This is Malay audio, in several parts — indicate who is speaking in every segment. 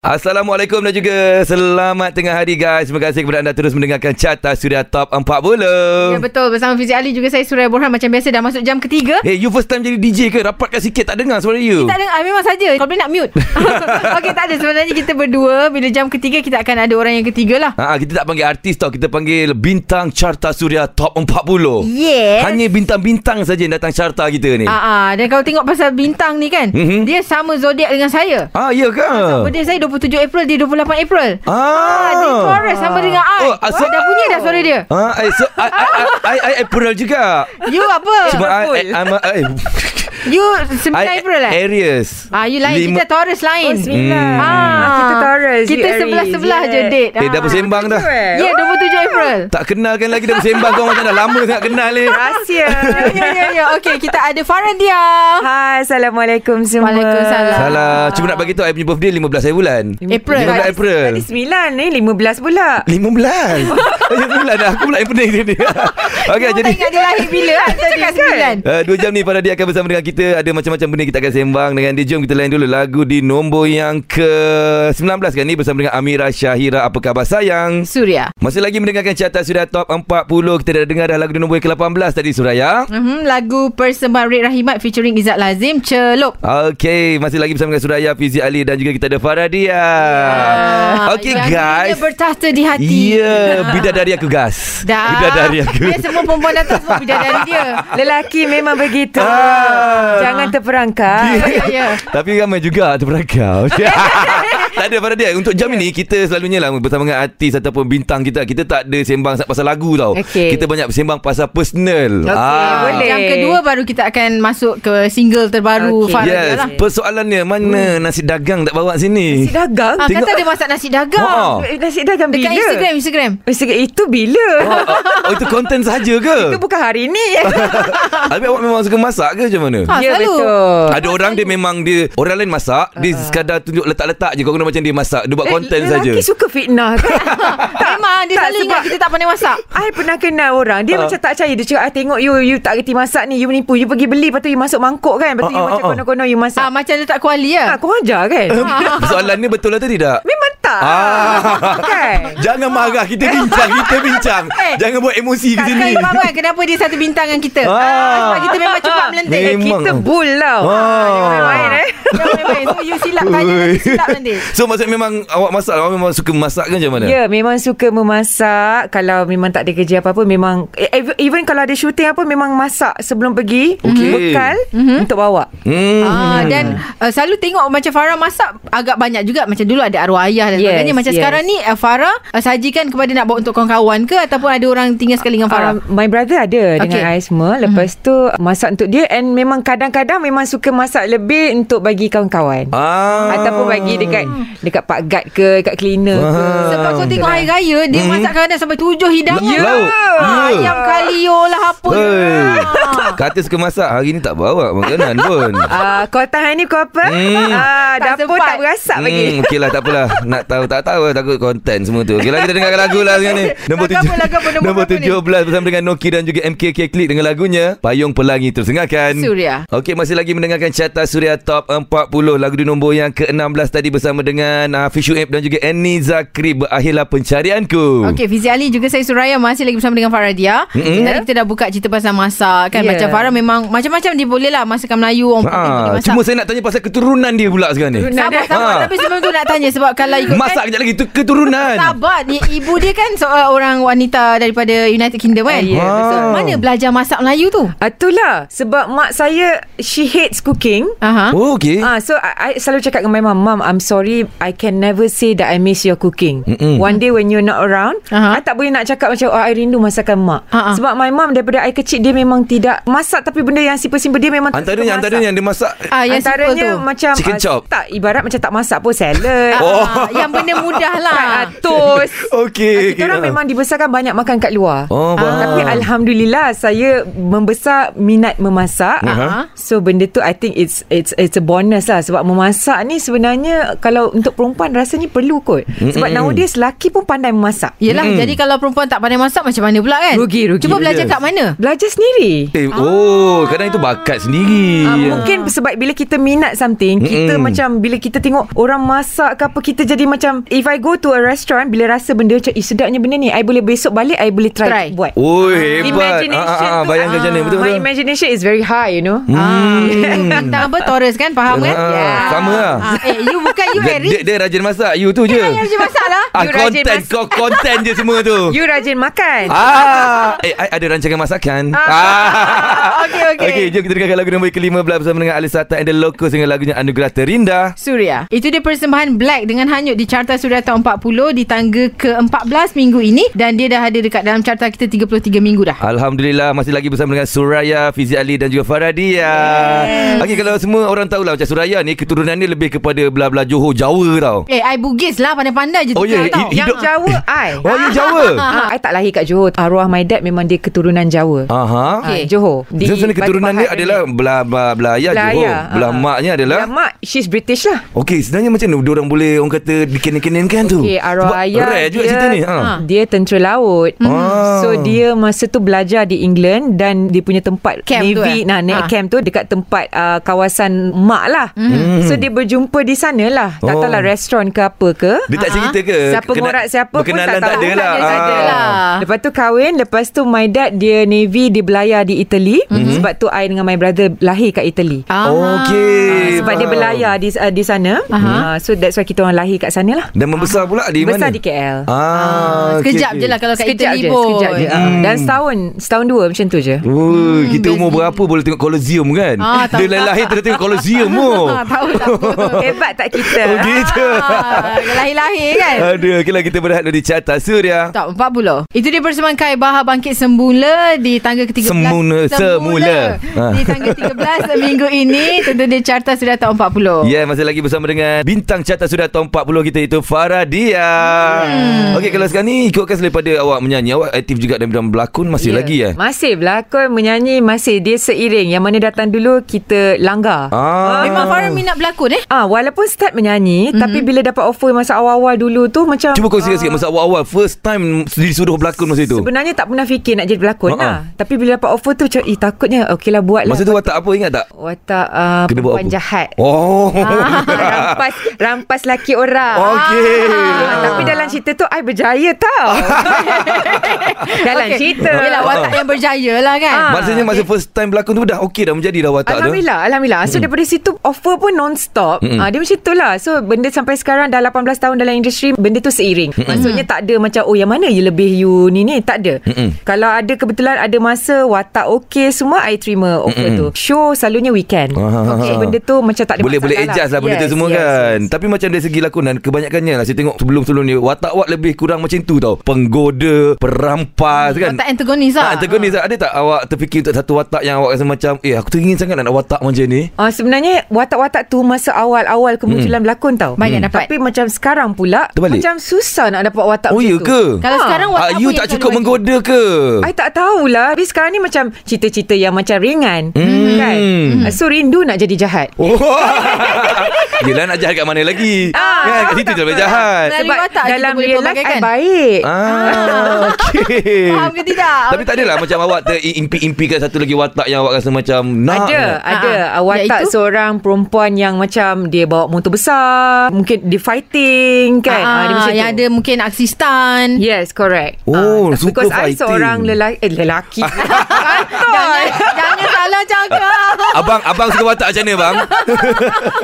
Speaker 1: Assalamualaikum dan juga selamat tengah hari guys. Terima kasih kepada anda terus mendengarkan Carta Suria Top 40.
Speaker 2: Ya betul bersama Fizi Ali juga saya Suraya Borhan macam biasa dah masuk jam ketiga.
Speaker 1: Hey, you first time jadi DJ ke? Rapatkan sikit tak dengar suara you.
Speaker 2: Tak ada ah, memang saja. Kalau boleh nak mute. Okey tak ada sebenarnya kita berdua bila jam ketiga kita akan ada orang yang ketiga lah.
Speaker 1: Ha, kita tak panggil artis tau, kita panggil bintang Carta Suria Top 40.
Speaker 2: Yes.
Speaker 1: Hanya bintang-bintang saja yang datang carta kita ni.
Speaker 2: Ah, ah. dan kalau tengok pasal bintang ni kan,
Speaker 1: Mhm.
Speaker 2: dia sama zodiak dengan saya.
Speaker 1: Ah, ya ke?
Speaker 2: Birthday saya 27 April dia 28 April.
Speaker 1: Ah.
Speaker 2: Ah, dia Taurus sama dengan I.
Speaker 1: Oh,
Speaker 2: Oh,
Speaker 1: asal-
Speaker 2: dah bunyi dah suara dia.
Speaker 1: Ah, I, so, I, I, I, I, I April juga.
Speaker 2: You apa?
Speaker 1: Cuma I, I, I'm a, I,
Speaker 2: You 9
Speaker 1: I,
Speaker 2: April eh?
Speaker 1: Aries.
Speaker 2: Ah, you lain. Kita Taurus lain.
Speaker 3: Oh, sembilan.
Speaker 1: Hmm.
Speaker 3: Ah, kita Taurus.
Speaker 2: Kita sebelah-sebelah
Speaker 3: Yeah.
Speaker 2: je date.
Speaker 1: Eh, dah bersembang dah.
Speaker 2: Ya, 27 April.
Speaker 1: Tak kenalkan lagi dah bersembang kau macam dah lama sangat kenal ni.
Speaker 3: Rahsia.
Speaker 2: ya, ya, ya. Okey, kita ada Faradia.
Speaker 3: Hai, Assalamualaikum semua.
Speaker 2: Waalaikumsalam.
Speaker 1: Salah. Cuma nak bagi tahu I punya birthday 15 hari bulan.
Speaker 2: April.
Speaker 1: 15 April.
Speaker 3: Tadi sembilan ni, lima belas pula.
Speaker 1: 15 Saya bulan dah Aku pula yang pening tadi Okey
Speaker 2: Kita
Speaker 1: jadi
Speaker 2: ingat dia lahir bila kan? Kita cakap sembilan.
Speaker 1: Uh, dua jam ni pada dia akan bersama dengan kita Ada macam-macam benda kita akan sembang Dengan dia Jom kita lain dulu Lagu di nombor yang ke-19 kan ni Bersama dengan Amira Syahira Apa khabar sayang
Speaker 2: Surya.
Speaker 1: Masih lagi mendengarkan Carta Sudah Top 40 Kita dah dengar dah lagu di nombor yang ke-18 tadi Suraya
Speaker 2: Mm-hmm, lagu persembahan Red Rahimat featuring Izzat Lazim Celup.
Speaker 1: Okey, masih lagi bersama dengan Suraya, Fizi Ali dan juga kita ada Faradia.
Speaker 2: Ah,
Speaker 1: Okey
Speaker 2: yang
Speaker 1: guys.
Speaker 2: Dia bertahta di hati.
Speaker 1: Ya, bidadari aku gas.
Speaker 2: Dah.
Speaker 1: Bidadari aku.
Speaker 2: Dia semua perempuan datang semua bidadari dia.
Speaker 3: Lelaki memang begitu.
Speaker 1: Ah.
Speaker 3: Jangan terperangkap.
Speaker 2: Ya, ya.
Speaker 1: Tapi ramai juga terperangkap. tak ada pada dia. Untuk jam ini kita selalunya lah bersama dengan artis ataupun bintang kita. Kita tak ada sembang pasal lagu tau.
Speaker 3: Okey.
Speaker 1: Kita banyak sembang pasal personal.
Speaker 3: Okey, boleh.
Speaker 2: Jam kedua baru kita akan masuk ke single terbaru. Faradia
Speaker 1: Yes,
Speaker 2: lah.
Speaker 1: persoalannya mana nasi dagang tak bawa sini?
Speaker 3: Nasi dagang?
Speaker 2: Ah,
Speaker 1: Tengok-
Speaker 2: kata dia masak nasi dagang.
Speaker 1: Ha.
Speaker 3: Eh, Nasi dagang bila?
Speaker 2: Dekat Instagram, Instagram.
Speaker 3: Instagram. Itu bila?
Speaker 1: Oh, oh, oh, itu konten saja ke?
Speaker 3: Itu bukan hari ni.
Speaker 1: Habis awak memang suka masak ke macam mana?
Speaker 2: Ha,
Speaker 3: ya,
Speaker 2: selalu.
Speaker 3: betul.
Speaker 1: Ada orang dia memang dia orang lain masak, dia sekadar tunjuk letak-letak je kau kena macam dia masak. Dia buat konten saja.
Speaker 3: Eh, Lelaki suka fitnah kan?
Speaker 2: Memang dia
Speaker 3: tak,
Speaker 2: selalu ingat kita tak pandai masak.
Speaker 3: I pernah kenal orang Dia
Speaker 1: Ah.
Speaker 3: macam tak percaya Dia cakap I tengok you You tak kerti masak ni You menipu You pergi beli Lepas tu you masuk mangkuk kan Lepas tu
Speaker 1: Ah,
Speaker 3: you
Speaker 1: ah,
Speaker 3: macam
Speaker 1: ah.
Speaker 3: kono-kono You masak
Speaker 2: Ah, macam letak kuali
Speaker 3: Ah,
Speaker 2: ya.
Speaker 3: Kau ajar kan
Speaker 1: Soalan ni betul atau tidak?
Speaker 3: Memang tak
Speaker 1: Ah.
Speaker 3: Kan
Speaker 1: Jangan marah Kita bincang Kita bincang
Speaker 2: Eh.
Speaker 1: Jangan buat emosi ke
Speaker 2: Tak
Speaker 1: sini
Speaker 2: kan kenapa dia satu bintang dengan kita.
Speaker 1: Ah.
Speaker 2: Ah. Sebab kita memang cepat melentik.
Speaker 1: Memang.
Speaker 3: Eh, Kita bull tau
Speaker 1: Ah.
Speaker 3: Jangan main-main eh
Speaker 2: Jangan main-main. So you silap tanya silap nanti.
Speaker 1: So maksud memang Awak masak Awak memang suka masak ke macam mana?
Speaker 3: Ya memang suka memasak Kalau memang tak ada kerja apa-apa Memang eh, even- kalau ada syuting apa Memang masak sebelum pergi
Speaker 1: Okey.
Speaker 3: Bekal Untuk bawa
Speaker 1: Hmm.
Speaker 2: Ah, dan uh, selalu tengok macam Farah masak agak banyak juga macam dulu ada arwah ayah dan
Speaker 3: Yes,
Speaker 2: sebagainya macam
Speaker 3: yes.
Speaker 2: sekarang ni uh, Farah uh, sajikan kepada nak bawa untuk kawan-kawan ke ataupun ada orang tinggal sekali dengan Farah
Speaker 3: Uh, my brother ada
Speaker 2: Okay.
Speaker 3: dengan I semua. Lepas tu masak untuk dia and memang kadang-kadang memang suka masak lebih untuk bagi kawan-kawan.
Speaker 1: Ah.
Speaker 3: Ataupun bagi dekat dekat Pak Gad ke, dekat cleaner ke.
Speaker 1: Ah.
Speaker 2: sebab kau tengok hari raya dia
Speaker 1: Hmm.
Speaker 2: masak kadang sampai tujuh hidangan
Speaker 1: Ya.
Speaker 2: ayam kalio lah apa
Speaker 1: Hey.
Speaker 2: Ah.
Speaker 1: Kata suka masak Hari ni tak bawa makanan pun
Speaker 3: Ah, kau tahan ni kau apa?
Speaker 1: Hmm.
Speaker 3: Ah,
Speaker 2: Tak
Speaker 3: dapur
Speaker 2: sempat.
Speaker 3: tak berasap lagi.
Speaker 1: Hmm, okey lah tak apalah Nak tahu tak tahu lah, Takut konten semua tu Okey lah kita dengarkan lagu lah sekarang ni Nombor tujuh
Speaker 2: nombor ni?
Speaker 1: 17 Bersama dengan Noki dan juga MKK Klik Dengan lagunya Payung Pelangi Terus dengarkan
Speaker 2: Suria.
Speaker 1: Okey masih lagi mendengarkan Carta Suria Top 40 Lagu di nombor yang ke-16 tadi Bersama dengan uh, Fishu App Dan juga Annie Zakri Berakhirlah pencarianku
Speaker 2: Okey, Fizi Ali juga saya Suraya masih lagi bersama dengan Faradia.
Speaker 1: Mm-mm.
Speaker 2: Tadi kita dah buka cerita pasal masak kan.
Speaker 3: Yeah.
Speaker 2: Macam Farah memang macam-macam dia boleh lah masakan Melayu orang
Speaker 1: Ah,
Speaker 2: masak.
Speaker 1: cuma saya nak tanya pasal keturunan dia pula sekarang ni.
Speaker 3: Keturunan.
Speaker 2: Sabar, sabar.
Speaker 1: Ha.
Speaker 2: Tapi sebelum tu nak tanya sebab kalau ikut
Speaker 1: Masak kejap lagi tu keturunan.
Speaker 2: Sabar ni ibu dia kan seorang orang wanita daripada United Kingdom kan.
Speaker 3: Ah, ya,
Speaker 2: So,
Speaker 1: betul.
Speaker 2: mana belajar masak Melayu tu?
Speaker 3: Ah, itulah sebab mak saya she hates cooking.
Speaker 2: Aha.
Speaker 1: Oh, okey.
Speaker 3: Ah, so I, I selalu cakap dengan my mum, mum, I'm sorry, I can never say that I miss your cooking.
Speaker 1: Mm-mm.
Speaker 3: One day when you're not around,
Speaker 2: Aha.
Speaker 3: I tak boleh nak cakap macam, oh, I rindu masakan mak.
Speaker 2: Ha-ha.
Speaker 3: Sebab my mum daripada I kecil dia memang tidak masak tapi benda yang simple-simple dia memang
Speaker 1: Antaranya antaranya yang dia masak
Speaker 2: Ah, yang simple
Speaker 3: Antaranya
Speaker 2: tu.
Speaker 3: macam
Speaker 1: Chicken
Speaker 3: ah,
Speaker 1: chop.
Speaker 3: Tak ibarat macam tak masak pun salad
Speaker 1: Oh.
Speaker 2: Ah, yang benda mudah lah.
Speaker 3: Ah, Toast
Speaker 1: Okey.
Speaker 3: Kita orang memang dibesarkan banyak makan kat luar
Speaker 1: Oh, faham.
Speaker 3: Tapi Alhamdulillah Saya membesar minat memasak
Speaker 2: Aha.
Speaker 3: So benda tu I think it's it's it's a bonus lah Sebab memasak ni sebenarnya Kalau untuk perempuan rasanya perlu kot Sebab nowadays lelaki pun pandai memasak
Speaker 2: Yelah, jadi kalau perempuan tak pandai masak macam mana pula kan?
Speaker 3: Rugi, rugi.
Speaker 2: Cuba belajar
Speaker 1: Yes.
Speaker 2: kat mana?
Speaker 3: Belajar sendiri
Speaker 1: Eh, oh, kadang itu bakat sendiri.
Speaker 3: Uh, mungkin sebab bila kita minat something Kita
Speaker 1: Mm-mm.
Speaker 3: macam Bila kita tengok Orang masak ke apa Kita jadi macam If I go to a restaurant Bila rasa benda macam Eh sedapnya benda ni I boleh besok balik I boleh try,
Speaker 2: Try.
Speaker 3: buat
Speaker 1: Oh, hebat.
Speaker 3: Imagination
Speaker 1: Ah, ah, ah,
Speaker 3: tu
Speaker 1: bayangkan macam mana. Betul,
Speaker 3: My
Speaker 1: betul.
Speaker 3: imagination is very high you know
Speaker 2: Ah, bintang apa? Taurus kan? Faham kan?
Speaker 1: Ah, sama lah.
Speaker 2: Ah, eh, you bukan you,
Speaker 1: Dia,
Speaker 2: Eric.
Speaker 1: dia, dia rajin masak. You tu je.
Speaker 2: Yang rajin masak lah.
Speaker 1: Ah,
Speaker 3: You rajin
Speaker 1: konten.
Speaker 3: masak.
Speaker 1: Kau konten je semua tu.
Speaker 3: You rajin makan
Speaker 1: Ah, eh, ada rancangan masakan. Ah.
Speaker 2: Okey, okey.
Speaker 1: Okey, jom kita dengarkan lagu nombor ke-15 bersama dengan Alif Satan and the Locos dengan lagunya Anugerah Terindah.
Speaker 2: Suria. Itu dia persembahan Black dengan hanyut di carta Suria Tahun 40 di tangga ke-14 minggu ini dan dia dah ada dekat dalam carta kita 33 minggu dah.
Speaker 1: Alhamdulillah masih lagi bersama dengan Suraya, Fizi Ali dan juga Faradia. Yes. Okey, kalau semua orang tahulah macam Suraya ni keturunan dia lebih kepada belah-belah Johor, Jawa tau.
Speaker 2: Eh, I Bugis lah pandai-pandai je
Speaker 1: Oh,
Speaker 2: tukar tau.
Speaker 1: hi-
Speaker 3: Yang
Speaker 1: hidup-
Speaker 3: Jawa I
Speaker 1: Oh, you Jawa?
Speaker 3: Ah, I tak lahir kat Johor Arwah my dad memang dia keturunan Jawa
Speaker 1: Aha.
Speaker 3: Ah, Johor
Speaker 1: Di so, sebenarnya keturunan dia
Speaker 3: Pahat
Speaker 1: adalah belah belah, belah ayah
Speaker 3: Belah
Speaker 1: Johor.
Speaker 3: ayah,
Speaker 1: Belah
Speaker 3: ah.
Speaker 1: maknya adalah
Speaker 3: Belah mak She's British lah
Speaker 1: Okey, sebenarnya macam mana orang boleh orang kata dikenin-keninkan tu?
Speaker 3: Okey, arwah
Speaker 1: Sebab
Speaker 3: ayah
Speaker 1: rare juga
Speaker 3: dia,
Speaker 1: cerita ni. Ha.
Speaker 3: Dia tentera laut.
Speaker 1: Ah.
Speaker 3: So dia masa tu belajar di England dan dia punya tempat
Speaker 2: Camp tu,
Speaker 3: Navy
Speaker 2: eh?
Speaker 3: nah naik
Speaker 2: Ah.
Speaker 3: camp tu dekat tempat uh, kawasan mak lah.
Speaker 1: Mhm.
Speaker 3: So dia berjumpa di sana lah. Tak
Speaker 1: Oh.
Speaker 3: tahulah restoran ke apa ke.
Speaker 1: Dia tak
Speaker 2: Ah.
Speaker 1: cerita ke?
Speaker 3: Siapa
Speaker 1: Kena-
Speaker 3: ngorak siapa pun
Speaker 1: berkenalan
Speaker 3: tak tahu.
Speaker 1: tak ada lah.
Speaker 3: Tak ada
Speaker 1: Ah.
Speaker 2: lah.
Speaker 3: Lepas tu kahwin Lepas tu my dad Dia Navy Dia belayar di Italy mm-hmm. Sebab tu I dengan my brother Lahir kat Italy
Speaker 2: Ah.
Speaker 1: Okey.
Speaker 3: Sebab dia
Speaker 1: faham.
Speaker 3: belayar di, uh, di sana uh, So that's why kita orang lahir kat sana lah
Speaker 1: Dan membesar pula di mana?
Speaker 3: Besar di KL
Speaker 1: Ah,
Speaker 2: Sekejap
Speaker 1: okey,
Speaker 2: je lah kalau kat
Speaker 3: Sekejap
Speaker 2: Italy
Speaker 3: je
Speaker 2: pun.
Speaker 3: Sekejap je
Speaker 1: Hmm.
Speaker 3: Dan setahun Setahun dua macam tu je
Speaker 1: Oh, kita
Speaker 2: best
Speaker 1: umur berapa boleh tengok Colosseum kan?
Speaker 2: Ah,
Speaker 1: Dia
Speaker 2: tak.
Speaker 1: lahir terus tengok Colosseum oh.
Speaker 2: Ah, tahu tak apa.
Speaker 3: Hebat tak kita
Speaker 1: Oh, gitu.
Speaker 2: Ah, Lahir-lahir kan?
Speaker 1: Aduh, okeylah kita berehat di carta Suria.
Speaker 2: Top 40 Itu dia persembahan Kai Bahar Bangkit Semula Di tangga ke-13
Speaker 1: Semula, semula. Ah.
Speaker 2: Di tangga 13 Minggu ini Tentu dia carta sudah tahun 40
Speaker 1: Ya, yeah, masih lagi bersama dengan bintang carta sudah tahun 40 kita itu Faradia. Hmm. Okey, kalau sekarang ni ikutkan daripada awak menyanyi, awak aktif juga dalam bidang berlakon masih
Speaker 3: Ya.
Speaker 1: lagi eh?
Speaker 3: Masih berlakon Menyanyi Masih dia seiring Yang mana datang dulu Kita langgar
Speaker 1: Ah.
Speaker 2: Memang Farah minat berlakon eh
Speaker 3: Ah, walaupun start menyanyi mm-hmm. tapi bila dapat offer masa awal-awal dulu tu macam
Speaker 1: Cuba kongsi sikit masa awal-awal first time disuruh berlakon masa itu.
Speaker 3: Sebenarnya tak pernah fikir nak jadi pelakon
Speaker 1: Ha-ha.
Speaker 3: lah. Tapi bila dapat offer tu macam, eh takutnya okeylah buat lah.
Speaker 1: Masa tu watak apa ingat tak?
Speaker 3: Watak uh,
Speaker 1: Kena buat
Speaker 3: perempuan
Speaker 1: apa?
Speaker 3: jahat.
Speaker 1: Oh.
Speaker 3: Ah, rampas rampas laki orang.
Speaker 1: Okey.
Speaker 3: Ah, tapi dalam cerita tu I berjaya tau. dalam
Speaker 2: Okey.
Speaker 3: cerita.
Speaker 2: Yelah watak yang berjaya lah kan
Speaker 3: Ah.
Speaker 1: Maksudnya masa first time berlakon tu dah okey dah menjadi dah watak tu.
Speaker 3: Alhamdulillah Alhamdulillah So daripada situ Offer pun non-stop
Speaker 1: Mm-mm.
Speaker 3: ah, Dia macam tu lah So benda sampai sekarang Dah 18 tahun dalam industri Benda tu seiring Maksudnya tak ada macam Oh yang mana you lebih you ni ni Tak ada
Speaker 1: Mm-mm.
Speaker 3: Kalau ada kebetulan Ada masa Watak okey Semua I terima offer
Speaker 1: Mm-mm.
Speaker 3: tu Show selalunya weekend
Speaker 1: Ah.
Speaker 3: okay. Benda tu macam tak ada
Speaker 1: boleh boleh
Speaker 3: masalah
Speaker 1: adjust lah benda
Speaker 3: Yes,
Speaker 1: tu semua
Speaker 3: yes,
Speaker 1: kan.
Speaker 3: yes.
Speaker 1: Tapi macam dari segi lakonan kebanyakannya lah saya tengok sebelum-sebelum ni watak awak lebih kurang macam tu tau. Penggoda, perampas kan.
Speaker 2: Watak antagonis lah
Speaker 1: Ah, antagonis lah. Ada tak awak terfikir untuk satu watak yang awak rasa macam eh aku teringin sangat nak watak macam ni.
Speaker 3: Ah, sebenarnya watak-watak tu masa awal-awal kemunculan berlakon tau.
Speaker 2: Banyak dapat.
Speaker 3: Tapi macam sekarang pula
Speaker 1: Terbalik.
Speaker 3: macam susah nak dapat watak
Speaker 1: Oh ya
Speaker 3: tu.
Speaker 1: ke?
Speaker 2: Kalau
Speaker 3: Ha.
Speaker 2: sekarang watak apa
Speaker 1: you tak cukup menggoda ke?
Speaker 3: I tak tahulah Tapi sekarang ni macam Cerita-cerita yang macam ringan
Speaker 1: Hmm.
Speaker 3: Kan Ah, So rindu nak jadi jahat
Speaker 1: Oh. Yelah nak jahat kat mana lagi?
Speaker 3: Ah,
Speaker 1: kan kat situ
Speaker 3: tak apa.
Speaker 1: jahat.
Speaker 3: Sebab dalam
Speaker 2: boleh
Speaker 3: real life. I baik
Speaker 1: Ah, okey.
Speaker 2: Faham ke tidak?
Speaker 1: Tapi tak adalah macam awak terimpi-impikan satu lagi watak yang awak rasa macam nak.
Speaker 3: Ada Ada
Speaker 2: Ah,
Speaker 3: Watak
Speaker 2: iaitu?
Speaker 3: seorang perempuan Yang macam Dia bawa motor besar Mungkin dia fighting Kan
Speaker 2: Ah,
Speaker 3: Ah, dia macam
Speaker 2: yang
Speaker 3: tu.
Speaker 2: ada mungkin aksi stun.
Speaker 3: Yes correct
Speaker 1: Oh,
Speaker 3: Ah,
Speaker 1: suka
Speaker 3: Because I
Speaker 1: fighting.
Speaker 3: seorang lelaki Eh lelaki
Speaker 2: Jangan, jangan salah cakap.
Speaker 1: Abang abang suka watak macam mana bang?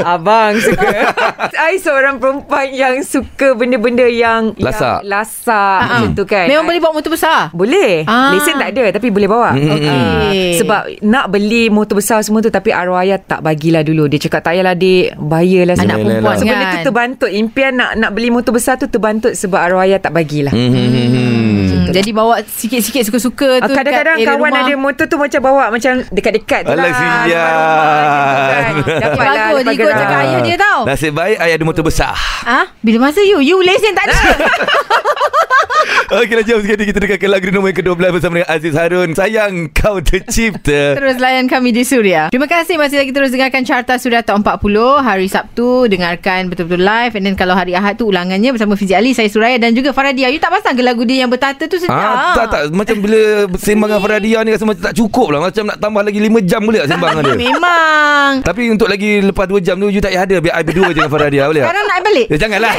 Speaker 3: Abang suka I seorang perempuan Yang suka benda-benda yang
Speaker 1: Lasak.
Speaker 3: yang Lasak
Speaker 2: Ah, ah.
Speaker 3: Macam tu kan
Speaker 2: Memang
Speaker 3: I-
Speaker 2: boleh bawa motor besar.
Speaker 3: Boleh
Speaker 2: Ah.
Speaker 3: Lesen tak ada Tapi boleh bawa
Speaker 1: mm, mm.
Speaker 3: Ah. Sebab nak beli motor besar semua tu Tapi arwah ayah tak bagilah dulu Dia cakap tak payahlah dik Bayalah
Speaker 2: Anak perempuan
Speaker 1: yelah.
Speaker 3: So benda
Speaker 2: kan.
Speaker 3: tu terbantut Impian nak nak beli motor besar tu Terbantut sebab arwah ayah tak bagilah
Speaker 1: Hmm, hmm, hmm, hmm.
Speaker 2: Jadi bawa sikit-sikit suka-suka
Speaker 3: Ah,
Speaker 2: tu
Speaker 3: Kadang-kadang
Speaker 2: dekat area
Speaker 3: kawan
Speaker 2: rumah.
Speaker 3: ada motor tu macam bawa macam dekat-dekat tu
Speaker 1: Alah,
Speaker 3: lah. rumah gitu kan.
Speaker 2: Eh,
Speaker 3: Dapatlah
Speaker 2: bagus ikut
Speaker 3: gerak.
Speaker 2: cakap ayah dia tau
Speaker 1: Nasib baik ayah ada motor besar.
Speaker 2: Ah, Bila masa you You lesen tak ada
Speaker 1: Okeylah jom sekali kita dengarkan lagu nombor yang ke-12 bersama dengan Aziz Harun. Sayang kau tercipta.
Speaker 2: Terus layan kami di Suria. Terima kasih. Masih lagi terus dengarkan Carta Suria Top 40 Hari Sabtu. Dengarkan betul-betul live. And then kalau hari Ahad tu Ulangannya bersama Fizi Ali Saya Suraya Dan juga Faradia You tak pasang ke lagu dia yang bertata tu sedap
Speaker 1: Ah, tak tak. Macam bila sembang dengan Faradia ni rasa macam tak cukup lah. Macam nak tambah lagi 5 jam boleh tak sembang dengan dia?
Speaker 2: Memang.
Speaker 1: Tapi untuk lagi lepas 2 jam tu you tak payah ada. Biar I berdua je dengan Faradia boleh tak?
Speaker 2: Sekarang nak balik.
Speaker 1: Ya, janganlah.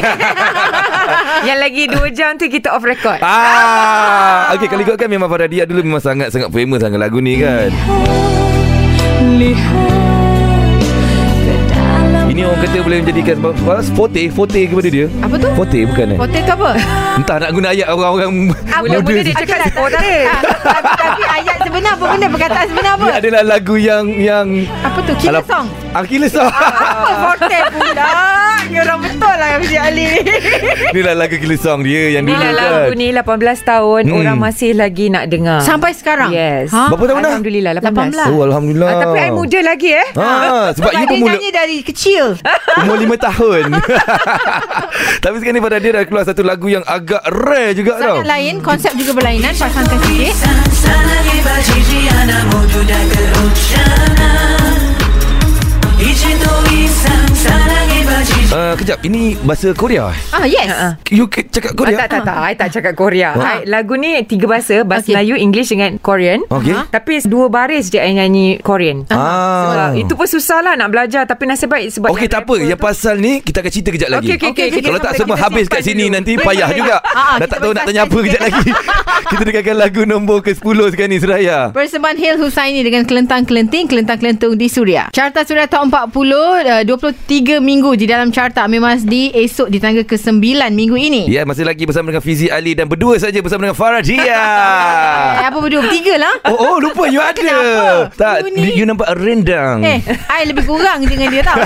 Speaker 3: Yang lagi 2 jam tu kita off record.
Speaker 1: Ah, okey kalau ikutkan memang Faradia dulu memang sangat sangat famous sangat lagu ni kan. Ini orang kata boleh menjadikan apa? Forte, forte kepada dia.
Speaker 2: Apa tu?
Speaker 1: Forte bukan eh?
Speaker 2: Hotel tu apa?
Speaker 1: Entah nak guna ayat orang-orang
Speaker 3: Mula-mula dia cakap dia.
Speaker 2: ah, tapi, tapi ayat sebenar apa benda Perkataan sebenar apa
Speaker 1: Dia adalah lagu yang yang
Speaker 2: Apa tu Killer song
Speaker 1: Ah, killer song.
Speaker 2: Apa Forte pula Ni orang betul lah Fizi Ali ni
Speaker 1: Inilah lagu killer song dia yang dulu
Speaker 3: Bila
Speaker 1: kan.
Speaker 3: lagu ni 18 tahun
Speaker 1: Hmm.
Speaker 3: orang masih lagi nak dengar.
Speaker 2: Sampai sekarang
Speaker 3: Yes.
Speaker 2: ha?
Speaker 1: Berapa tahun dah?
Speaker 3: Alhamdulillah 18.
Speaker 2: 18.
Speaker 1: Oh alhamdulillah.
Speaker 3: Ah, tapi I muda lagi eh.
Speaker 1: Ha, sebab you pun mula
Speaker 2: nyanyi dari kecil
Speaker 1: umur 5 tahun. tapi sekarang ni pada dia dah keluar satu lagu yang agak rare juga tau.
Speaker 2: Sangat lain Konsep juga berlainan Pasangkan sikit
Speaker 4: Gece yana modu da kıl
Speaker 1: Uh, kejap, ini bahasa Korea.
Speaker 2: Ah yes
Speaker 3: ha.
Speaker 1: You cakap
Speaker 3: Ah,
Speaker 1: Korea?
Speaker 3: tak, tak, tak. I tak cakap Korea.
Speaker 1: Ha.
Speaker 3: I, lagu ni tiga bahasa. Bahasa
Speaker 2: Okey.
Speaker 3: Melayu, English dengan Korean.
Speaker 1: Okey.
Speaker 3: Ha? Tapi dua baris je I nyanyi Korean.
Speaker 1: Ah.
Speaker 3: Sebab itu pun susah lah nak belajar. Tapi nasib baik sebab
Speaker 1: Okey, tak apa. Yang pasal ni, kita akan cerita kejap lagi.
Speaker 3: Okey, okey, okey.
Speaker 2: Okey,
Speaker 1: Kalau tak semua habis kat sini
Speaker 3: dulu.
Speaker 1: nanti payah juga.
Speaker 2: Ah,
Speaker 1: Dah tak tahu nak tanya apa kejap lagi. kita dengarkan lagu nombor ke-10 sekarang ni, Seraya.
Speaker 2: Persembahan Hil Husaini dengan kelentang-kelenting, kelentang-kelentung di Suria. Carta Suria Top 40, uh, 23 minggu di dalam carta Amir Masdi esok di tangga ke-9 minggu ini.
Speaker 1: Ya, masih lagi bersama dengan Fizi Ali dan berdua saja bersama dengan Faradia.
Speaker 2: Eh, apa berdua? Bertiga lah.
Speaker 1: Oh, oh lupa you ada.
Speaker 2: Kenapa?
Speaker 1: Tak,
Speaker 2: You ni-
Speaker 1: you, nampak rendang.
Speaker 2: Eh, I lebih kurang dengan dia tau.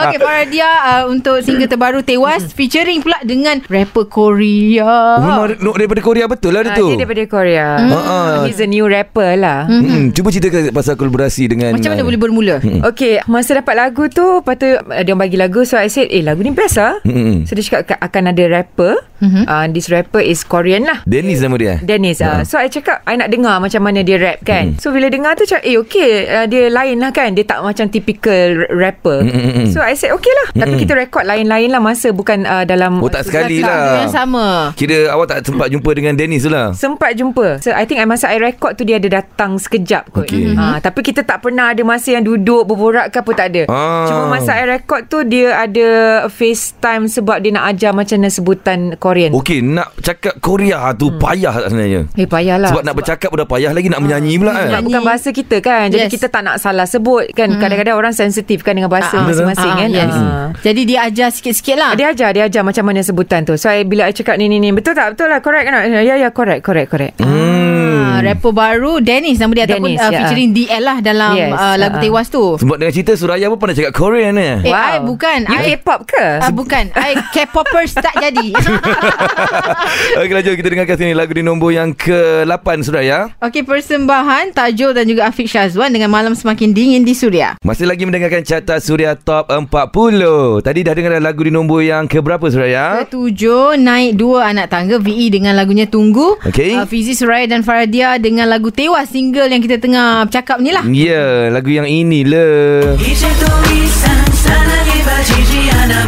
Speaker 2: Okey, Faradia uh, untuk single terbaru Tewas featuring pula dengan rapper Korea.
Speaker 1: Oh, memang no, daripada Korea betul lah dia
Speaker 3: Ah,
Speaker 1: tu.
Speaker 3: dia daripada Korea.
Speaker 1: Ah, ah.
Speaker 3: He's a new rapper lah.
Speaker 1: Hmm, cuba ceritakan pasal kolaborasi dengan
Speaker 2: Macam mana
Speaker 1: uh,
Speaker 2: boleh bermula?
Speaker 3: Okay Masa dapat lagu tu Lepas tu uh, Dia bagi lagu So I said Eh lagu ni best lah
Speaker 1: Hmm.
Speaker 3: So dia cakap Akan ada rapper
Speaker 2: Mhm.
Speaker 3: uh, This rapper is Korean lah
Speaker 1: Dennis nama dia.
Speaker 3: Dennis uh. So I cakap I nak dengar Macam mana dia rap kan
Speaker 1: Hmm.
Speaker 3: So bila dengar tu cakap Eh okay uh, Dia lain lah kan Dia tak macam typical rapper
Speaker 1: Hmm, hmm, hmm.
Speaker 3: So I said okay lah Tapi
Speaker 1: Hmm.
Speaker 3: kita rekod lain-lain lah Masa bukan uh, dalam
Speaker 1: Oh, tak sekali lah.
Speaker 2: Yang sama.
Speaker 1: Kira awak tak sempat jumpa dengan Dennis tu lah.
Speaker 3: Sempat jumpa So I think I masa I record tu Dia ada datang sekejap kot
Speaker 1: Okey.
Speaker 3: ha, Tapi kita tak pernah ada Masa yang duduk Berborak ke apa tak ada
Speaker 1: Ah.
Speaker 3: Cuma masa I record tu Dia ada FaceTime Sebab dia nak ajar Macam mana sebutan Korean
Speaker 1: Okey, nak cakap Korea tu
Speaker 3: Hmm.
Speaker 1: payah tak sebenarnya.
Speaker 3: Eh payahlah
Speaker 1: Sebab nak bercakap dah payah lagi nak menyanyi pula kan.
Speaker 3: Sebab
Speaker 2: Nyanyi.
Speaker 3: bukan bahasa kita kan Jadi
Speaker 2: Yes.
Speaker 3: kita tak nak salah sebut kan Kadang-kadang orang sensitif kan Dengan bahasa
Speaker 2: Ah, ah.
Speaker 3: masing-masing
Speaker 2: Ah,
Speaker 3: kan
Speaker 2: yes.
Speaker 3: Ah.
Speaker 2: Jadi dia ajar sikit-sikit lah.
Speaker 3: Dia ajar Dia ajar macam mana sebutan tu So I, bila I cakap ni ni ni Betul tak? Betul lah Correct kan? Ya ya correct Correct correct
Speaker 2: Ah, rapper baru Dennis nama dia
Speaker 3: Dennis,
Speaker 2: ataupun uh,
Speaker 3: ya.
Speaker 2: featuring DL lah dalam
Speaker 3: Yes,
Speaker 2: uh, lagu
Speaker 3: ah, ah.
Speaker 2: Tewas tu.
Speaker 1: Sebab dengan cerita Suraya pun pernah cakap Korean eh.
Speaker 2: Eh, I bukan.
Speaker 3: You
Speaker 2: I-
Speaker 3: K-pop ke?
Speaker 2: Ah bukan. I K-popers tak jadi.
Speaker 1: Okey jom kita dengarkan sini lagu di nombor yang ke-8 sudah ya.
Speaker 2: Okey persembahan Tajul dan juga Afiq Syazwan dengan Malam Semakin Dingin di Suria.
Speaker 1: Masih lagi mendengarkan carta Suria Top 40. Tadi dah dengar lagu di nombor yang ke berapa Suraya?
Speaker 2: Ketujuh naik dua anak tangga VE dengan lagunya Tunggu.
Speaker 1: Okay.
Speaker 2: Uh, Fizi Suraya dan Faradia dengan lagu Tewas single yang kita tengah cakap ni lah.
Speaker 1: Ya, yeah, lagu yang
Speaker 4: ini Hijau tulisan sana Jijiana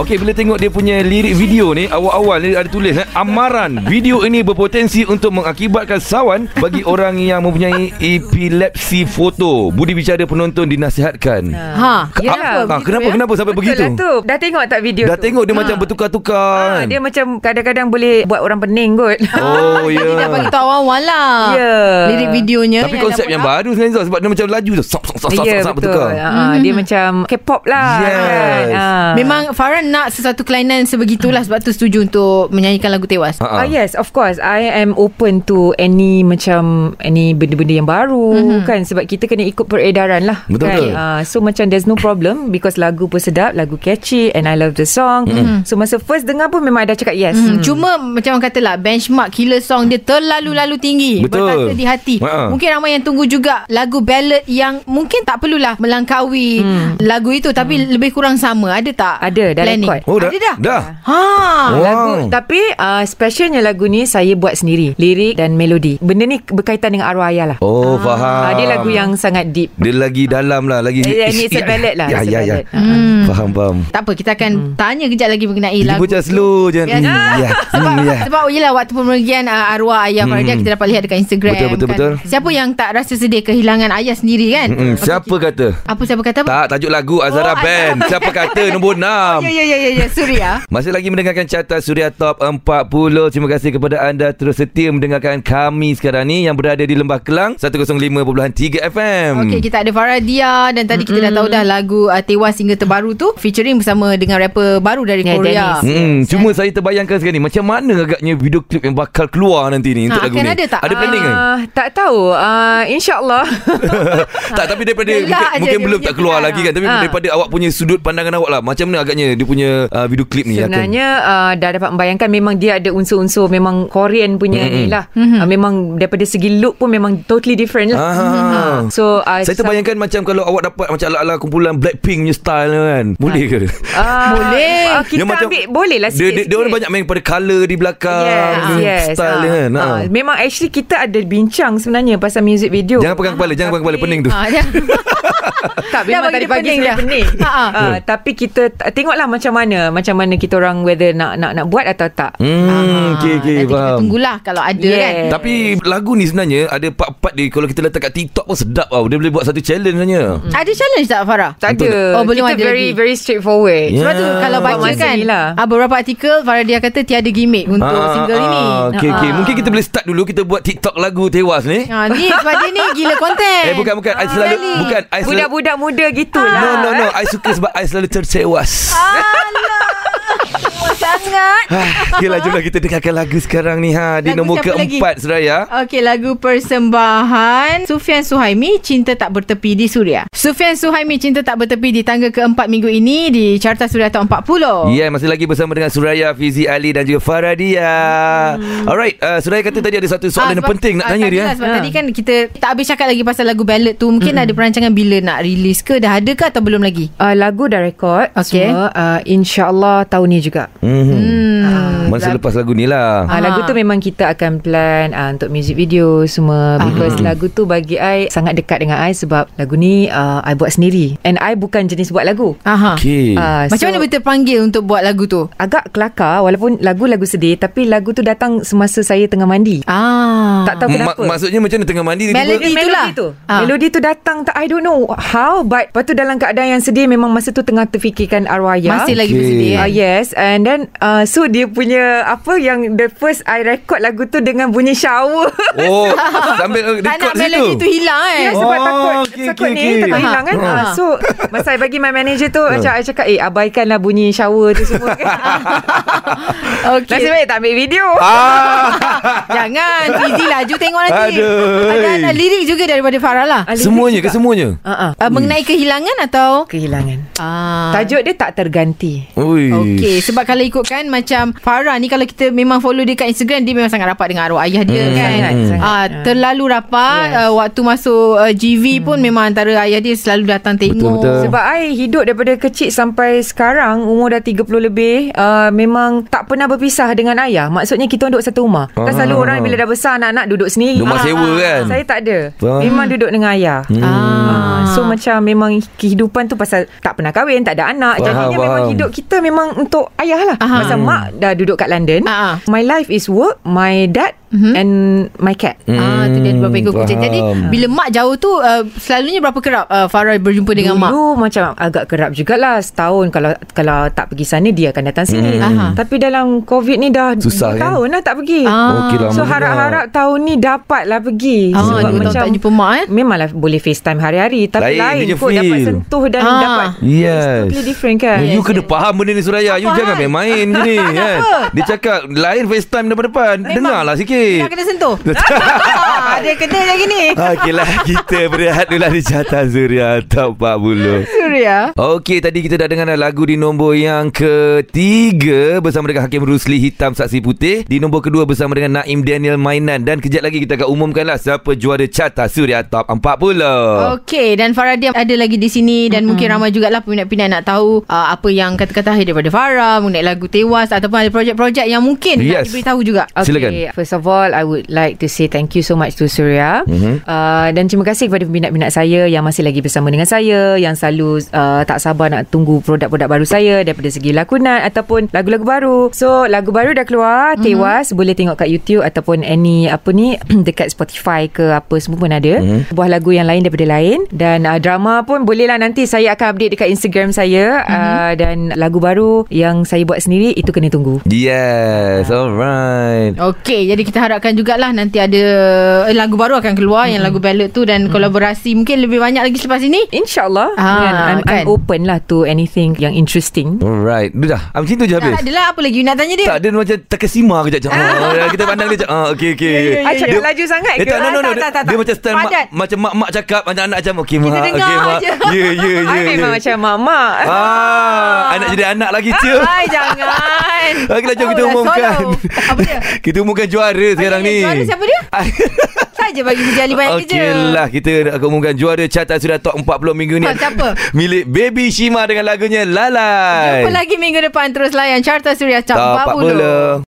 Speaker 1: Okey, bila tengok dia punya lirik video ni, awal-awal ni ada tulis, eh, Amaran, video ini berpotensi untuk mengakibatkan sawan bagi orang yang mempunyai epilepsi foto. Budi bicara penonton dinasihatkan.
Speaker 2: Ha,
Speaker 3: Ke-
Speaker 1: ya,
Speaker 2: a- ha
Speaker 1: kenapa,
Speaker 2: ya?
Speaker 1: kenapa sampai
Speaker 3: Betul
Speaker 1: begitu?
Speaker 3: Lah tu. Dah tengok tak video
Speaker 1: Dah
Speaker 3: tu?
Speaker 1: Tengok dia
Speaker 2: ha.
Speaker 1: macam bertukar-tukar
Speaker 3: ha,
Speaker 1: kan?
Speaker 3: Dia macam kadang-kadang boleh buat orang pening kot.
Speaker 1: Oh, ya.
Speaker 2: Yeah. Dia dah tahu awal-awal lah.
Speaker 3: Ya. Yeah.
Speaker 2: Lirik videonya.
Speaker 1: Tapi konsep yang
Speaker 2: yang
Speaker 1: baru sebenarnya sebab dia macam laju tu. Sop, sop, sop, sop,
Speaker 3: sop,
Speaker 1: sop,
Speaker 3: sop,
Speaker 1: sop,
Speaker 3: sop, sop, sop, sop, sop, sop, sop, sop, sop, sop, sop, macam K-pop lah.
Speaker 1: Yes.
Speaker 3: Kan? Ah.
Speaker 2: Memang Farhan nak sesuatu kelainan sebegitulah sebab tu setuju untuk menyanyikan lagu tewas.
Speaker 1: Ha,
Speaker 3: Ah yes, of course. I am open to any macam any benda-benda yang baru mm-hmm. kan sebab kita kena ikut peredaran lah.
Speaker 1: Betul,
Speaker 3: kan?
Speaker 1: betul.
Speaker 3: Ah, so macam there's no problem because lagu pun sedap, lagu catchy and I love the song. Mm-hmm. So masa first dengar pun memang ada cakap yes.
Speaker 2: Hmm. Cuma macam orang kata lah benchmark killer song dia terlalu-lalu tinggi.
Speaker 1: Betul.
Speaker 2: Berkata di hati.
Speaker 1: Ha.
Speaker 2: Mungkin ramai yang tunggu juga lagu ballad yang mungkin tak perlulah melangkaui lagu itu tapi lebih kurang sama. Ada tak?
Speaker 3: Ada, dah
Speaker 2: planning?
Speaker 3: record.
Speaker 1: Oh, dah.
Speaker 2: Ada dah?
Speaker 1: Dah.
Speaker 2: Ha.
Speaker 1: Oh.
Speaker 3: Lagu tapi uh, specialnya lagu ni saya buat sendiri lirik dan melodi. Benda ni berkaitan dengan arwah ayah lah.
Speaker 1: Oh, faham.
Speaker 3: Ah, dia lagu yang sangat deep.
Speaker 1: Dia lagi dalam lah Lagi
Speaker 3: Eh, ni it's a ballad lah.
Speaker 1: Ya
Speaker 3: it's a
Speaker 1: ya ya
Speaker 3: ballad. Ah.
Speaker 1: Faham faham
Speaker 2: Tak apa, kita akan tanya kejap lagi mengenai
Speaker 1: Dia
Speaker 2: lagu.
Speaker 1: macam
Speaker 2: tu.
Speaker 1: slow je
Speaker 2: Ya.
Speaker 1: Hmm, Ya
Speaker 2: Sebab,
Speaker 1: Hmm, ya.
Speaker 2: sebab yelah waktu pemergian uh, arwah ayah
Speaker 1: Hmm.
Speaker 2: Faradia kita dapat lihat dekat Instagram
Speaker 1: Betul, betul,
Speaker 2: kan.
Speaker 1: betul.
Speaker 2: Siapa yang tak rasa sedih kehilangan ayah sendiri kan? Okey,
Speaker 1: Siapa
Speaker 2: kita-
Speaker 1: kata?
Speaker 2: Apa siapa kata apa?
Speaker 1: Tak tajuk lagu Azara
Speaker 2: Oh,
Speaker 1: Band Siapa kata nombor 6
Speaker 2: Ya ya ya ya ya Surya.
Speaker 1: Masih lagi mendengarkan carta Suria Top 40 Terima kasih kepada anda Terus setia mendengarkan kami sekarang ni Yang berada di Lembah Kelang 105.3 FM
Speaker 2: Okey, kita ada Faradia dan tadi kita dah tahu dah lagu uh, Tewas Hingga Terbaru tu featuring bersama dengan rapper baru dari
Speaker 3: Ya,
Speaker 2: Korea.
Speaker 3: Dennis.
Speaker 1: Hmm, cuma saya terbayangkan sekarang ni Macam mana agaknya video klip yang bakal keluar nanti ni Untuk
Speaker 2: Ha,
Speaker 1: lagu
Speaker 2: akan
Speaker 1: ni
Speaker 2: ada tak?
Speaker 1: Ada planning kan?
Speaker 3: Ah, tak tahu. Uh, InsyaAllah.
Speaker 1: tak tapi daripada
Speaker 2: Gelak
Speaker 1: mungkin, mungkin
Speaker 2: dia
Speaker 1: belum tak keluar
Speaker 2: gelak.
Speaker 1: lagi kan tapi
Speaker 3: Ha.
Speaker 1: daripada awak punya sudut pandangan awak lah macam mana agaknya dia punya uh, video klip ni
Speaker 3: Sebenarnya uh, dah dapat membayangkan memang dia ada unsur-unsur memang Korean punya
Speaker 1: Mm-mm.
Speaker 3: ni lah. Uh, memang daripada segi look pun memang totally different lah.
Speaker 1: Ah.
Speaker 3: Ah, So uh,
Speaker 1: saya terbayangkan macam kalau awak dapat macam ala-ala kumpulan Blackpink punya style kan boleh ke
Speaker 3: uh,
Speaker 2: Boleh.
Speaker 3: Uh, kita
Speaker 1: macam-
Speaker 3: ambil boleh lah
Speaker 1: dia, dia, dia orang banyak main pada colour di belakang dia
Speaker 3: yes.
Speaker 1: style dia kan ha.
Speaker 3: ah. Memang actually kita ada bincang sebenarnya pasal music video.
Speaker 1: jangan pegang kepala jangan pegang kepala pening tu
Speaker 2: Ha,
Speaker 3: tak memang
Speaker 2: bagi
Speaker 3: tadi
Speaker 2: dia
Speaker 3: pagi
Speaker 2: pening dah.
Speaker 3: pening.
Speaker 2: Ha, ha.
Speaker 3: Ah, tapi kita tengoklah macam mana macam mana kita orang whether nak nak nak buat atau tak.
Speaker 1: hmm okey okey
Speaker 2: Nanti kita
Speaker 1: faham
Speaker 2: tunggulah kalau ada
Speaker 3: Yes.
Speaker 2: kan.
Speaker 1: tapi lagu ni sebenarnya ada part-part dia kalau kita letak kat TikTok pun sedap tau dia boleh buat satu challenge sebenarnya
Speaker 2: Ada challenge tak Farah?
Speaker 3: Tak ada.
Speaker 2: Oh, belum
Speaker 3: kita
Speaker 2: ada
Speaker 3: very
Speaker 2: lagi.
Speaker 3: very straightforward.
Speaker 1: Ya.
Speaker 2: Sebab tu kalau baca
Speaker 3: masa
Speaker 2: kan
Speaker 3: lah.
Speaker 2: ah, Beberapa artikel Faradia kata tiada gimmick Untuk
Speaker 1: Ah,
Speaker 2: single
Speaker 1: ah,
Speaker 2: ini
Speaker 1: Okey okey
Speaker 2: Ah.
Speaker 1: mungkin kita boleh start dulu kita buat TikTok lagu tewas ni
Speaker 2: ha, Ni sebab dia ni gila konten
Speaker 1: Eh bukan bukan I selalu bukan I selalu
Speaker 3: Budak-budak muda gitulah.
Speaker 1: No no no. I suka sebab I selalu tersewas
Speaker 2: Alah sangat
Speaker 1: Okeylah jomlah kita dengarkan lagu sekarang ni ha Di
Speaker 2: Lagu
Speaker 1: nombor keempat Seraya
Speaker 2: Okey, lagu persembahan Sufian Suhaimi Cinta Tak Bertepi di Suria. Sufian Suhaimi Cinta Tak Bertepi di tangga keempat minggu ini di Carta Suria Top 40.
Speaker 1: Ya, yeah, masih lagi bersama dengan Suraya, Fizi Ali dan juga Faradia. Hmm. Alright, uh, Suraya kata tadi ada satu soalan yang
Speaker 2: sebab-
Speaker 1: penting nak
Speaker 2: ah,
Speaker 1: tanya dia.
Speaker 2: lah,
Speaker 1: eh.
Speaker 2: Sebab
Speaker 3: Ha.
Speaker 2: tadi kan kita tak habis cakap lagi pasal lagu ballad tu. Mungkin ada perancangan bila nak release ke? Dah ada ke atau belum lagi?
Speaker 3: Uh, lagu dah rekod
Speaker 2: Okey.
Speaker 3: semua uh, InsyaAllah tahun ni juga
Speaker 1: Hmm.
Speaker 2: Hmm.
Speaker 1: Masa lepas lagu ni lah.
Speaker 3: Ah, lagu tu memang kita akan plan uh, untuk music video semua because lagu tu bagi I sangat dekat dengan I sebab lagu ni uh, I buat sendiri and I bukan jenis buat lagu.
Speaker 2: Aha.
Speaker 1: Okey.
Speaker 3: Uh,
Speaker 2: Macam mana betul panggil untuk buat lagu tu?
Speaker 3: Agak kelakar walaupun lagu-lagu sedih tapi lagu tu datang semasa saya tengah mandi.
Speaker 2: Ah.
Speaker 3: Tak tahu
Speaker 1: Ma-
Speaker 3: kenapa.
Speaker 1: maksudnya macam mana tengah mandi
Speaker 2: Melody
Speaker 3: tu
Speaker 2: Ah.
Speaker 3: Melodi tu datang tak I don't know how But Lepas tu dalam keadaan yang sedih Memang masa tu tengah terfikirkan arwah ayah
Speaker 2: Masih lagi bersedia.
Speaker 3: Uh, yes And then uh, So dia punya Apa yang The first I record lagu tu Dengan bunyi shower
Speaker 1: Oh, sambil
Speaker 2: tak
Speaker 1: record
Speaker 2: nak melody tu hilang eh.
Speaker 3: Ya sebab
Speaker 1: Oh,
Speaker 3: takut
Speaker 1: okey,
Speaker 3: Takut
Speaker 1: okey,
Speaker 3: ni
Speaker 1: okey.
Speaker 3: Takut hilang kan
Speaker 2: Ha.
Speaker 3: uh, So Masa I bagi my manager tu Macam I cakap Eh abaikanlah bunyi shower tu semua kan
Speaker 2: Okey.
Speaker 3: Nasib baik tak ambil video
Speaker 1: Ah.
Speaker 2: Jangan Fizi laju tengok nanti
Speaker 1: Aduh.
Speaker 2: Ada, ada lirik juga daripada Farah lah
Speaker 3: Ah, lirik
Speaker 1: semuanya ke
Speaker 3: juga.
Speaker 1: semuanya?
Speaker 3: uh-uh.
Speaker 2: uh, Mengenai kehilangan atau
Speaker 3: Kehilangan
Speaker 2: ah.
Speaker 3: Tajuk dia tak terganti
Speaker 1: Ui.
Speaker 2: Okey, sebab kalau ikutkan macam Farah ni kalau kita memang follow dia kat Instagram dia memang sangat rapat dengan arwah ayah dia
Speaker 1: Hmm,
Speaker 2: kan.
Speaker 3: sangat, sangat.
Speaker 2: Ah terlalu rapat
Speaker 3: Yes.
Speaker 2: uh, waktu masuk uh, GV pun memang antara ayah dia selalu datang tengok.
Speaker 1: betul.
Speaker 3: Sebab I hidup daripada kecil sampai sekarang Umur dah 30 lebih uh, Memang tak pernah berpisah dengan ayah Maksudnya kita duduk satu rumah Kan
Speaker 1: Ah.
Speaker 3: selalu orang bila dah besar Anak-anak duduk sendiri
Speaker 1: Rumah sewa kan?
Speaker 3: Saya tak ada
Speaker 1: Faham.
Speaker 3: Memang duduk dengan ayah
Speaker 1: Hmm.
Speaker 3: Ah, so macam memang kehidupan tu pasal tak pernah kahwin, tak ada anak.
Speaker 1: Faham,
Speaker 3: Jadinya memang
Speaker 1: faham.
Speaker 3: hidup kita memang untuk ayah lah.
Speaker 2: Aha.
Speaker 3: Pasal mak dah duduk kat London.
Speaker 2: Ah.
Speaker 3: My life is work, my dad
Speaker 2: Mhm.
Speaker 3: and my cat.
Speaker 2: Ah, tu dia ada berapa ekor kucing. Jadi bila mak jauh tu uh, selalunya berapa kerap uh, Farah berjumpa dengan mak?
Speaker 3: Dulu macam agak kerap jugalah setahun kalau kalau tak pergi sana dia akan datang sini.
Speaker 2: Hmm. Aha.
Speaker 3: Tapi dalam COVID ni dah
Speaker 1: Susah,
Speaker 3: dua
Speaker 1: kan?
Speaker 3: tahun lah tak pergi.
Speaker 2: Ah.
Speaker 1: Okey lah,
Speaker 3: So harap-harap tahun ni dapatlah pergi.
Speaker 2: Ah,
Speaker 3: Sebab
Speaker 2: dua tahun tak jumpa mak eh.
Speaker 3: Memanglah boleh FaceTime hari-hari
Speaker 1: Lain
Speaker 3: Tapi lain,
Speaker 1: punya
Speaker 3: kot dapat
Speaker 1: feel.
Speaker 3: sentuh dan
Speaker 2: Ah.
Speaker 3: dapat
Speaker 1: Yes.
Speaker 3: Totally different kan
Speaker 1: You kena faham benda ni Suraya You
Speaker 2: Faham.
Speaker 1: jangan main-main je ni kan? Dia cakap Lain FaceTime depan-depan Dengarlah
Speaker 2: Dah
Speaker 1: sikit
Speaker 2: kena sentuh. ah, dia kena lagi ni.
Speaker 1: Okeylah Kita berehat dulu lah Di Carta Suria Top 40
Speaker 2: Surya.
Speaker 1: Okey, tadi kita dah dengar lagu di nombor yang ketiga bersama dengan Hakim Rusli Hitam Saksi Putih. Di nombor kedua bersama dengan Naim Daniel Mainan dan kejap lagi kita akan umumkanlah siapa juara Carta Suria Top 40.
Speaker 2: Okey dan Faradia ada lagi di sini dan mm-hmm. mungkin ramai jugalah peminat-peminat nak tahu uh, apa yang kata-kata daripada Farah mengenai lagu Tewas ataupun ada projek-projek yang mungkin
Speaker 1: Yes.
Speaker 2: nak diberitahu juga.
Speaker 3: Okay,
Speaker 1: Silakan.
Speaker 3: First of all, I would like to say thank you so much to Surya.
Speaker 1: Mhm.
Speaker 3: Uh, dan terima kasih kepada peminat-peminat saya yang masih lagi bersama dengan saya, yang selalu uh, tak sabar nak tunggu produk-produk baru saya daripada segi lakonan ataupun lagu-lagu baru. So, lagu baru dah keluar,
Speaker 1: Mhm.
Speaker 3: Tewas, boleh tengok kat YouTube ataupun any apa ni dekat Spotify ke apa semua pun ada.
Speaker 1: Mhm.
Speaker 3: Buah lagu yang lain daripada lain dan uh, drama pun bolehlah nanti saya akan update dekat Instagram saya uh, dan lagu baru yang saya buat sendiri itu kena tunggu.
Speaker 1: Yes, alright.
Speaker 2: Okey, jadi kita harapkan jugalah nanti ada eh, lagu baru akan keluar mm-hmm. yang lagu ballad tu dan mm-hmm. kolaborasi mungkin lebih banyak lagi selepas ini.
Speaker 3: InsyaAllah
Speaker 2: Ah,
Speaker 3: kan, I'm,
Speaker 2: kan.
Speaker 3: I'm open lah To anything Yang interesting
Speaker 1: Alright. Dah dah. Ah, Macam tu je habis.
Speaker 2: Tak adalah apa lagi you nak tanya dia?
Speaker 1: Tak ada macam terkesima kejap macam oh, kita pandang dia ah okey okey.
Speaker 3: I cakap laju sangat ke?
Speaker 1: tak, no, no, no.
Speaker 2: Tak, tak, tak,
Speaker 1: Dia macam style mak,
Speaker 2: Padat.
Speaker 1: macam mak-mak cakap macam anak macam okey mak,
Speaker 2: Kita dengar
Speaker 1: okey mak.
Speaker 2: je.
Speaker 1: Ya, ya, ya.
Speaker 3: I memang
Speaker 1: ya.
Speaker 3: macam mak-mak
Speaker 1: Ah, anak jadi anak lagi tu.
Speaker 2: Hai, jangan.
Speaker 1: Okeylah jom
Speaker 2: Oh,
Speaker 1: kita umumkan.
Speaker 2: Apa dia?
Speaker 1: kita umumkan juara sekarang ni.
Speaker 2: Juara siapa dia? Saja bagi Fiji Ali banyak kerja.
Speaker 1: Okeylah kita akan umumkan juara carta sudah top 40 minggu ni.
Speaker 2: Siapa?
Speaker 1: Milik Baby Shima dengan lagunya Lalai.
Speaker 2: Jumpa lagi minggu depan terus layan Carta Suria Top
Speaker 1: Top
Speaker 2: 40.
Speaker 1: 40.